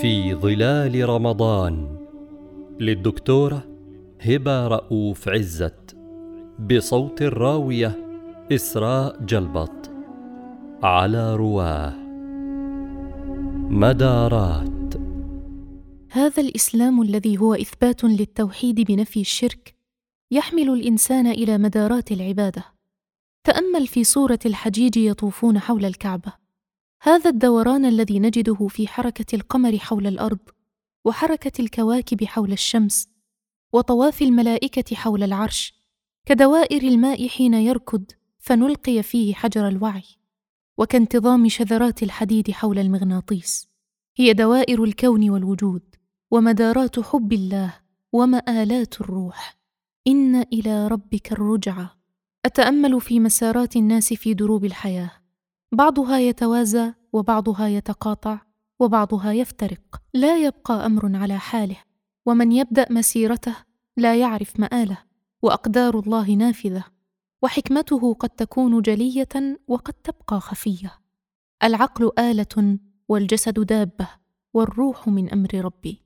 في ظلال رمضان للدكتورة هبة رؤوف عزت بصوت الراوية إسراء جلبط على رواه مدارات. هذا الإسلام الذي هو إثبات للتوحيد بنفي الشرك يحمل الإنسان إلى مدارات العبادة. تأمل في سوره الحجيج يطوفون حول الكعبة. هذا الدوران الذي نجده في حركة القمر حول الأرض وحركة الكواكب حول الشمس وطواف الملائكة حول العرش كدوائر الماء حين يركض فنلقي فيه حجر الوعي وكانتظام شذرات الحديد حول المغناطيس. هي دوائر الكون والوجود ومدارات حب الله ومآلات الروح. إن إلى ربك الرجعى أتأمل في مسارات الناس في دروب الحياة. بعضها يتوازى وبعضها يتقاطع وبعضها يفترق. لا يبقى أمر على حاله ومن يبدأ مسيرته لا يعرف مآله وأقدار الله نافذة وحكمته قد تكون جلية وقد تبقى خفية. العقل آلة والجسد دابة والروح من أمر ربي.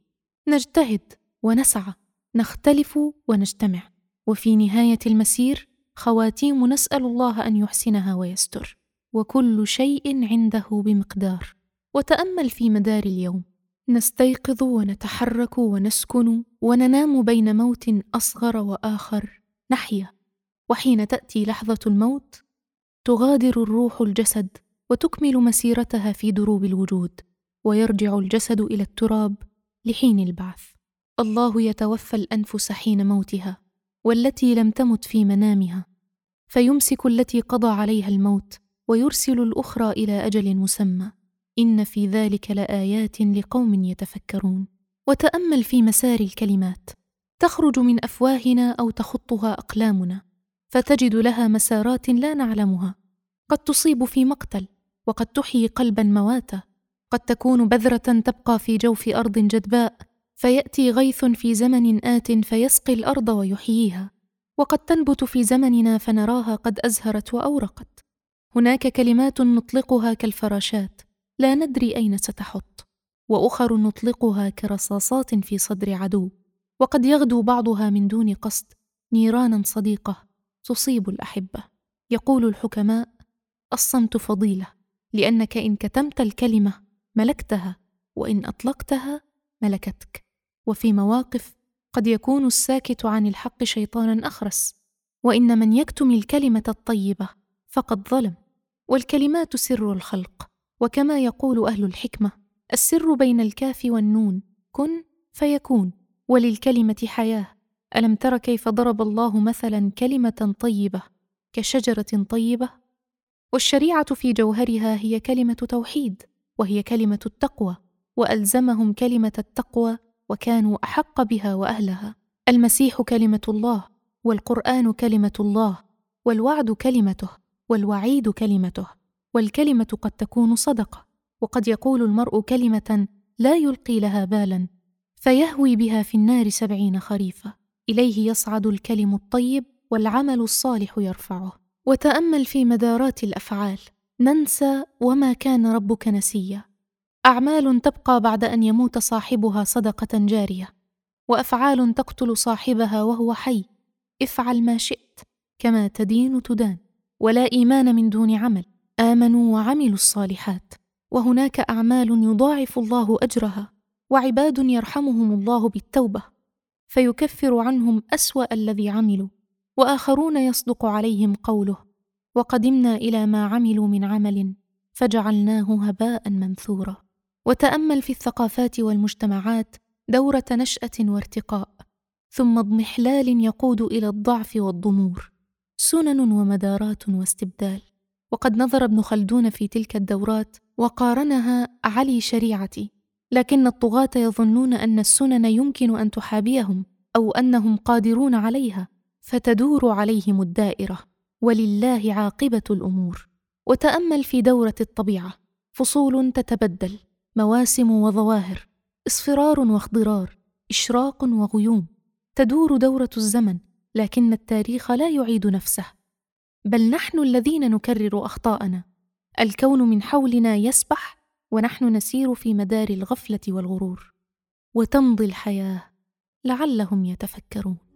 نجتهد ونسعى نختلف ونجتمع. وفي نهاية المسير خواتيم نسأل الله أن يحسنها ويستر. وكل شيء عنده بمقدار. وتأمل في مدار اليوم. نستيقظ ونتحرك ونسكن وننام بين موت أصغر وآخر. نحيا. وحين تأتي لحظة الموت تغادر الروح الجسد وتكمل مسيرتها في دروب الوجود. ويرجع الجسد إلى التراب لحين البعث. الله يتوفى الأنفس حين موتها والتي لم تمت في منامها. فيمسك التي قضى عليها الموت ويرسل الأخرى إلى أجل مسمى. إن في ذلك لآيات لقوم يتفكرون. وتأمل في مسار الكلمات. تخرج من أفواهنا أو تخطها أقلامنا. فتجد لها مسارات لا نعلمها. قد تصيب في مقتل. وقد تحيي قلبا مواتا. قد تكون بذرة تبقى في جوف أرض جدباء. فيأتي غيث في زمن آت فيسقي الأرض ويحييها. وقد تنبت في زمننا فنراها قد أزهرت وأورقت. هناك كلمات نطلقها كالفراشات لا ندري أين ستحط وأخر نطلقها كرصاصات في صدر عدو وقد يغدو بعضها من دون قصد نيرانا صديقة تصيب الأحبة. يقول الحكماء الصمت فضيلة لأنك إن كتمت الكلمة ملكتها وإن أطلقتها ملكتك. وفي مواقف قد يكون الساكت عن الحق شيطانا أخرس وإن من يكتم الكلمة الطيبة فقد ظلم. والكلمات سر الخلق وكما يقول أهل الحكمة السر بين الكاف والنون كن فيكون وللكلمة حياة. ألم تر كيف ضرب الله مثلا كلمة طيبة كشجرة طيبة؟ والشريعة في جوهرها هي كلمة توحيد وهي كلمة التقوى وألزمهم كلمة التقوى وكانوا أحق بها وأهلها. المسيح كلمة الله والقرآن كلمة الله والوعد كلمته. والوعيد كلمته والكلمة قد تكون صدقة وقد يقول المرء كلمة لا يلقي لها بالا فيهوي بها في النار سبعين خريفا إليه يصعد الكلم الطيب والعمل الصالح يرفعه. وتأمل في مدارات الأفعال ننسى وما كان ربك نسيا. أعمال تبقى بعد أن يموت صاحبها صدقة جارية وأفعال تقتل صاحبها وهو حي. افعل ما شئت كما تدين تدان. ولا إيمان من دون عمل. آمنوا وعملوا الصالحات. وهناك أعمال يضاعف الله أجرها. وعباد يرحمهم الله بالتوبة. فيكفر عنهم أسوأ الذي عملوا. وآخرون يصدق عليهم قوله. وقدمنا إلى ما عملوا من عمل. فجعلناه هباء منثورا. وتأمل في الثقافات والمجتمعات دورة نشأة وارتقاء. ثم اضمحلال يقود إلى الضعف والضمور. سنن ومدارات واستبدال. وقد نظر ابن خلدون في تلك الدورات وقارنها علي شريعتي. لكن الطغاة يظنون أن السنن يمكن أن تحابيهم أو أنهم قادرون عليها فتدور عليهم الدائرة. ولله عاقبة الأمور. وتأمل في دورة الطبيعة. فصول تتبدل. مواسم وظواهر. اصفرار واخضرار إشراق وغيوم. تدور دورة الزمن. لكن التاريخ لا يعيد نفسه. بل نحن الذين نكرر أخطاءنا. الكون من حولنا يسبح ونحن نسير في مدار الغفلة والغرور. وتمضي الحياة لعلهم يتفكرون.